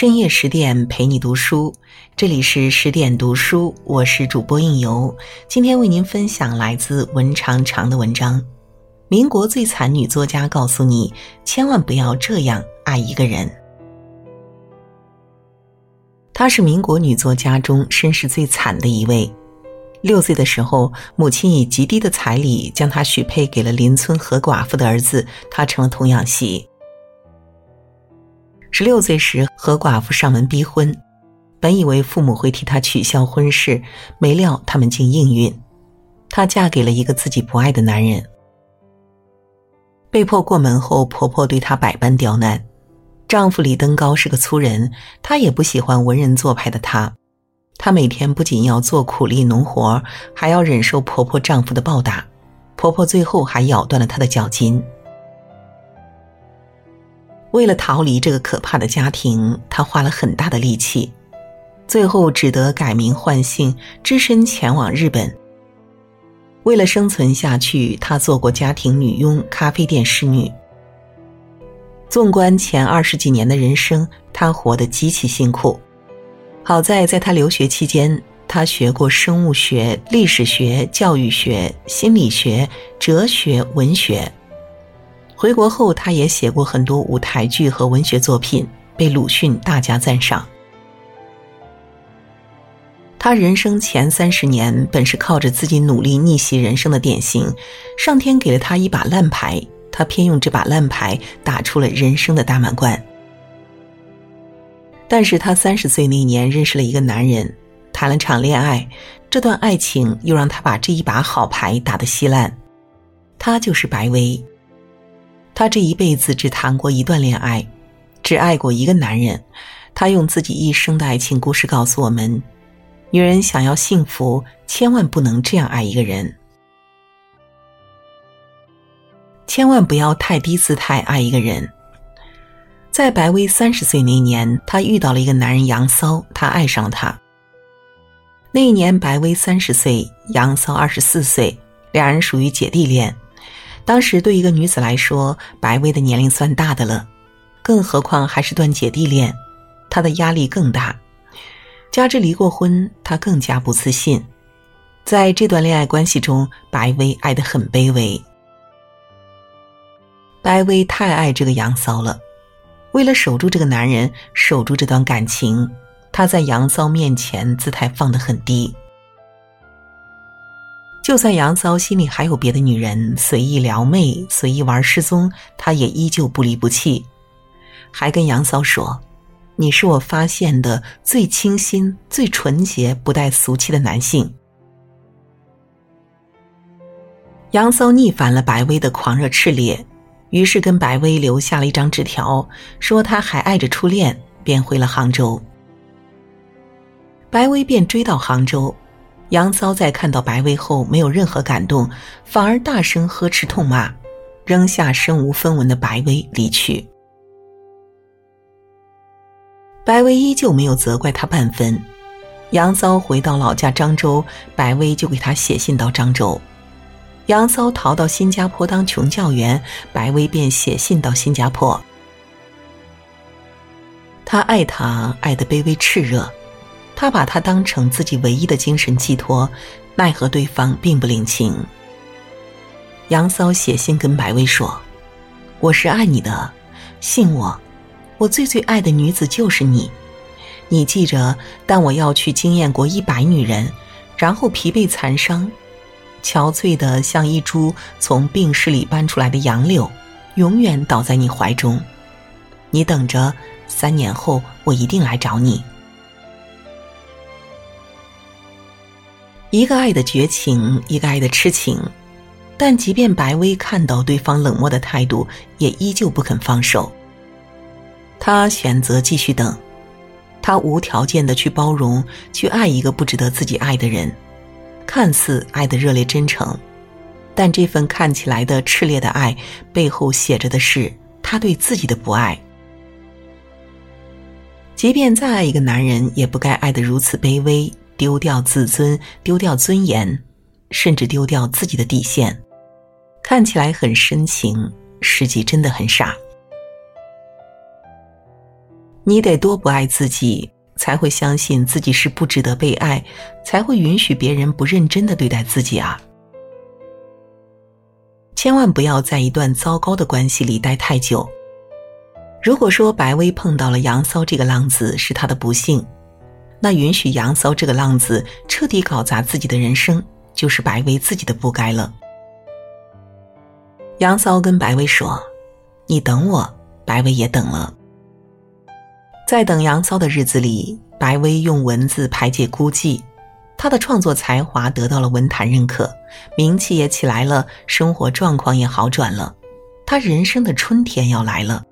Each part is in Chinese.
深夜十点陪你读书，这里是十点读书，我是主播应由。今天为您分享来自文长长的文章。民国最惨女作家告诉你，千万不要这样爱一个人。她是民国女作家中身世最惨的一位。六岁的时候，母亲以极低的彩礼将她许配给了邻村何寡妇的儿子，她成了童养媳。十六岁时，何寡妇上门逼婚，本以为父母会替她取消婚事，没料他们竟应允，她嫁给了一个自己不爱的男人。被迫过门后，婆婆对她百般刁难。丈夫李登高是个粗人，她也不喜欢文人做派的他。她每天不仅要做苦力农活，还要忍受婆婆丈夫的暴打，婆婆最后还咬断了她的脚筋。为了逃离这个可怕的家庭，她花了很大的力气，最后只得改名换姓，只身前往日本。为了生存下去，她做过家庭女佣、咖啡店侍女。纵观前二十几年的人生，她活得极其辛苦。好在在她留学期间，她学过生物学、历史学、教育学、心理学、哲学、文学。回国后，他也写过很多舞台剧和文学作品，被鲁迅大加赞赏。他人生前三十年本是靠着自己努力逆袭人生的典型，上天给了他一把烂牌，他偏用这把烂牌打出了人生的大满贯。但是他三十岁那年认识了一个男人，谈了场恋爱，这段爱情又让他把这一把好牌打得稀烂，他就是白薇。她这一辈子只谈过一段恋爱，只爱过一个男人。她用自己一生的爱情故事告诉我们：女人想要幸福，千万不能这样爱一个人。千万不要太低姿态爱一个人。在白薇三十岁那年，她遇到了一个男人杨骚，她爱上了他。那一年，白薇三十岁，杨骚二十四岁，两人属于姐弟恋。当时对一个女子来说，白薇的年龄算大的了，更何况还是段姐弟恋，她的压力更大。加之离过婚，她更加不自信。在这段恋爱关系中，白薇爱得很卑微。白薇太爱这个杨骚了，为了守住这个男人，守住这段感情，她在杨骚面前姿态放得很低。就算杨骚心里还有别的女人，随意撩妹、随意玩失踪，他也依旧不离不弃，还跟杨骚说：“你是我发现的最清新、最纯洁、不带俗气的男性。”杨骚逆反了白薇的狂热炽烈，于是跟白薇留下了一张纸条，说他还爱着初恋，便回了杭州。白薇便追到杭州。杨骚在看到白薇后没有任何感动，反而大声呵斥痛骂，扔下身无分文的白薇离去。白薇依旧没有责怪他半分。杨骚回到老家漳州，白薇就给他写信到漳州。杨骚逃到新加坡当穷教员，白薇便写信到新加坡。他爱她，爱得卑微炽热。他把她当成自己唯一的精神寄托，奈何对方并不领情。杨骚写信跟白薇说：“我是爱你的，信我，我最最爱的女子就是你。你记着，但我要去惊艳过一百女人，然后疲惫残伤，憔悴的像一株从病室里搬出来的杨柳，永远倒在你怀中。你等着，三年后我一定来找你。”一个爱的绝情，一个爱的痴情，但即便白薇看到对方冷漠的态度，也依旧不肯放手。他选择继续等，他无条件的去包容，去爱一个不值得自己爱的人，看似爱的热烈真诚，但这份看起来的炽烈的爱，背后写着的是他对自己的不爱。即便再爱一个男人，也不该爱得如此卑微。丢掉自尊，丢掉尊严，甚至丢掉自己的底线，看起来很深情，实际真的很傻。你得多不爱自己，才会相信自己是不值得被爱，才会允许别人不认真的对待自己啊！千万不要在一段糟糕的关系里待太久。如果说白薇碰到了杨骚这个浪子是她的不幸，那允许杨骚这个浪子彻底搞砸自己的人生，就是白薇自己的不该了。杨骚跟白薇说：“你等我。”白薇也等了。在等杨骚的日子里，白薇用文字排解孤寂，她的创作才华得到了文坛认可，名气也起来了，生活状况也好转了，她人生的春天要来了。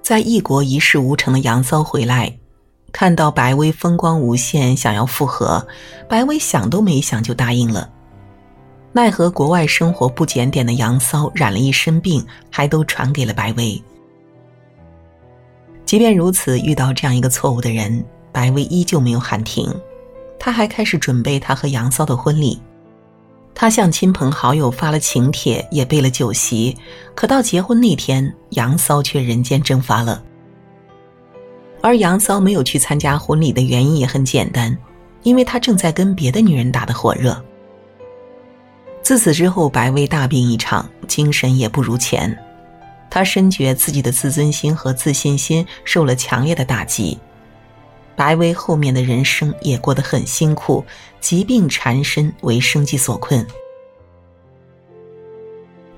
在异国一事无成的杨骚回来，看到白薇风光无限，想要复合，白薇想都没想就答应了。奈何国外生活不检点的杨骚染了一身病，还都传给了白薇。即便如此，遇到这样一个错误的人，白薇依旧没有喊停，他还开始准备他和杨骚的婚礼。他向亲朋好友发了请帖，也备了酒席。可到结婚那天，杨骚却人间蒸发了。而杨骚没有去参加婚礼的原因也很简单，因为他正在跟别的女人打得火热。自此之后，白薇大病一场，精神也不如前。他深觉自己的自尊心和自信心受了强烈的打击。白薇后面的人生也过得很辛苦，疾病缠身，为生计所困。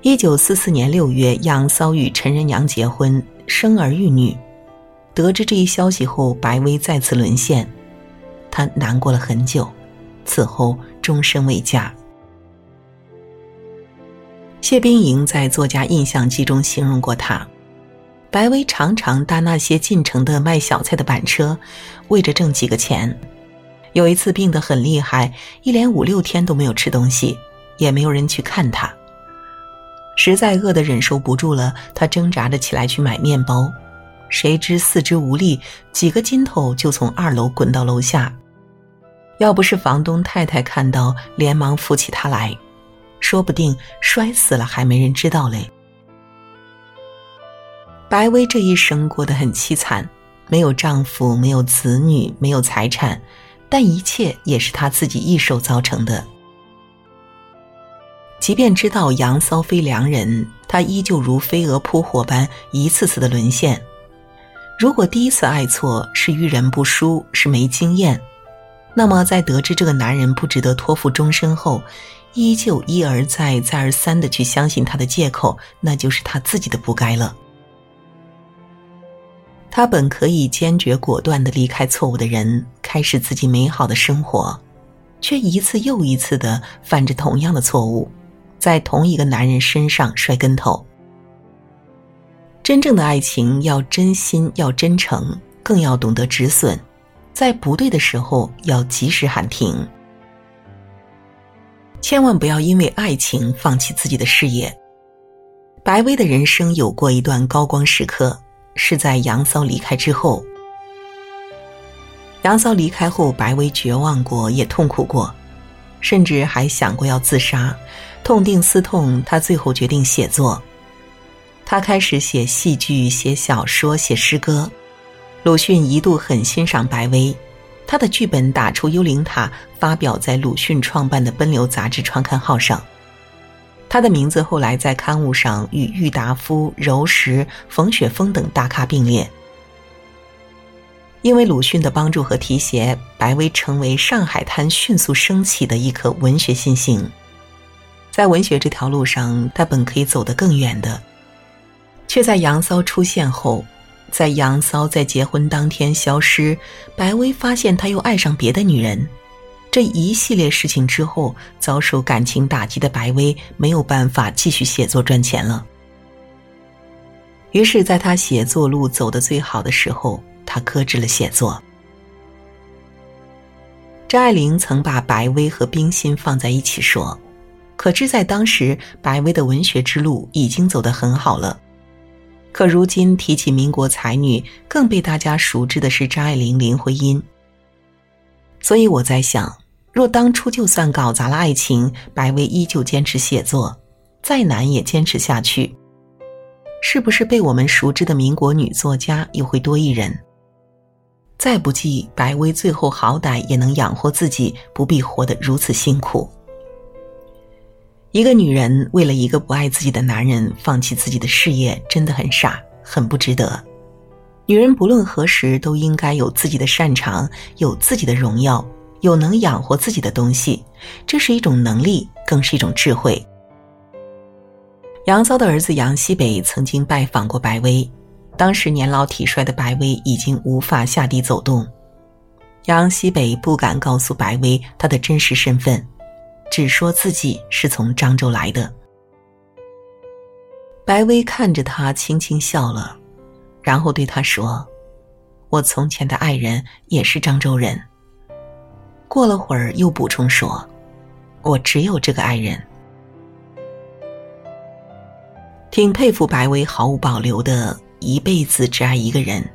一九四四年六月，杨骚与陈仁娘结婚，生儿育女。得知这一消息后，白薇再次沦陷，她难过了很久，此后终身未嫁。谢冰莹在作家印象记中形容过她。白薇常常搭那些进城的卖小菜的板车，为着挣几个钱。有一次病得很厉害，一连五六天都没有吃东西，也没有人去看他。实在饿得忍受不住了，他挣扎着起来去买面包，谁知四肢无力，几个筋头就从二楼滚到楼下。要不是房东太太看到，连忙扶起他来，说不定摔死了还没人知道嘞。白薇这一生过得很凄惨，没有丈夫，没有子女，没有财产，但一切也是她自己一手造成的。即便知道杨骚非良人，她依旧如飞蛾扑火般一次次的沦陷。如果第一次爱错是遇人不淑，是没经验，那么在得知这个男人不值得托付终身后，依旧一而再、再而三的去相信他的借口，那就是他自己的不该了。他本可以坚决果断的离开错误的人，开始自己美好的生活，却一次又一次的犯着同样的错误，在同一个男人身上摔跟头。真正的爱情要真心，要真诚，更要懂得止损，在不对的时候要及时喊停。千万不要因为爱情放弃自己的事业。白薇的人生有过一段高光时刻。是在杨骚离开之后。杨骚离开后，白薇绝望过，也痛苦过，甚至还想过要自杀。痛定思痛，她最后决定写作。他开始写戏剧、写小说、写诗歌。鲁迅一度很欣赏白薇，他的剧本打出幽灵塔，发表在鲁迅创办的《奔流》杂志创刊号上。他的名字后来在刊物上与郁达夫、柔石、冯雪峰等大咖并列。因为鲁迅的帮助和提携，白薇成为上海滩迅速升起的一颗文学新星。在文学这条路上，他本可以走得更远的，却在杨骚出现后，在杨骚在结婚当天消失，白薇发现他又爱上别的女人。这一系列事情之后，遭受感情打击的白薇没有办法继续写作赚钱了。于是，在他写作路走得最好的时候，他搁置了写作。张爱玲曾把白薇和冰心放在一起说，可知在当时，白薇的文学之路已经走得很好了。可如今提起民国才女，更被大家熟知的是张爱玲、林徽因。所以我在想。若当初就算搞砸了爱情，白薇依旧坚持写作，再难也坚持下去。是不是被我们熟知的民国女作家又会多一人？再不济，白薇最后好歹也能养活自己，不必活得如此辛苦。一个女人为了一个不爱自己的男人放弃自己的事业，真的很傻，很不值得。女人不论何时都应该有自己的擅长，有自己的荣耀，有能养活自己的东西，这是一种能力，更是一种智慧。杨骚的儿子杨西北曾经拜访过白薇。当时年老体衰的白薇已经无法下地走动，杨西北不敢告诉白薇他的真实身份，只说自己是从漳州来的。白薇看着他，轻轻笑了，然后对他说：“我从前的爱人也是漳州人。”过了会儿，又补充说：“我只有这个爱人。”挺佩服白薇毫无保留的。一辈子只爱一个人，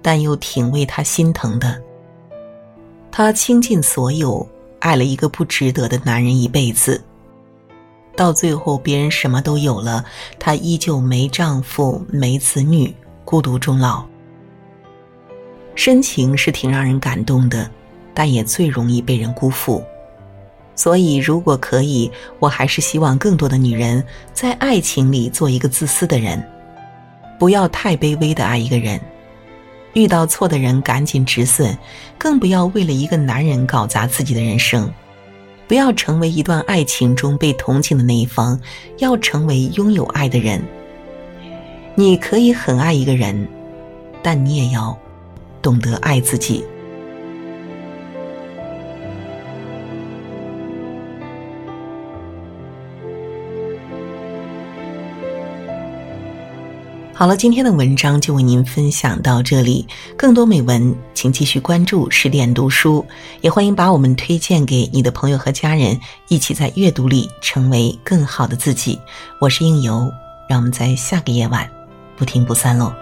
但又挺为他心疼的。他倾尽所有爱了一个不值得的男人一辈子，到最后别人什么都有了，她依旧没丈夫、没子女，孤独终老。深情是挺让人感动的，但也最容易被人辜负。所以，如果可以，我还是希望更多的女人在爱情里做一个自私的人。不要太卑微的爱一个人，遇到错的人赶紧止损，更不要为了一个男人搞砸自己的人生。不要成为一段爱情中被同情的那一方，要成为拥有爱的人。你可以很爱一个人，但你也要懂得爱自己。好了，今天的文章就为您分享到这里。更多美文，请继续关注十点读书，也欢迎把我们推荐给你的朋友和家人，一起在阅读里成为更好的自己。我是应由，让我们在下个夜晚不听不散喽。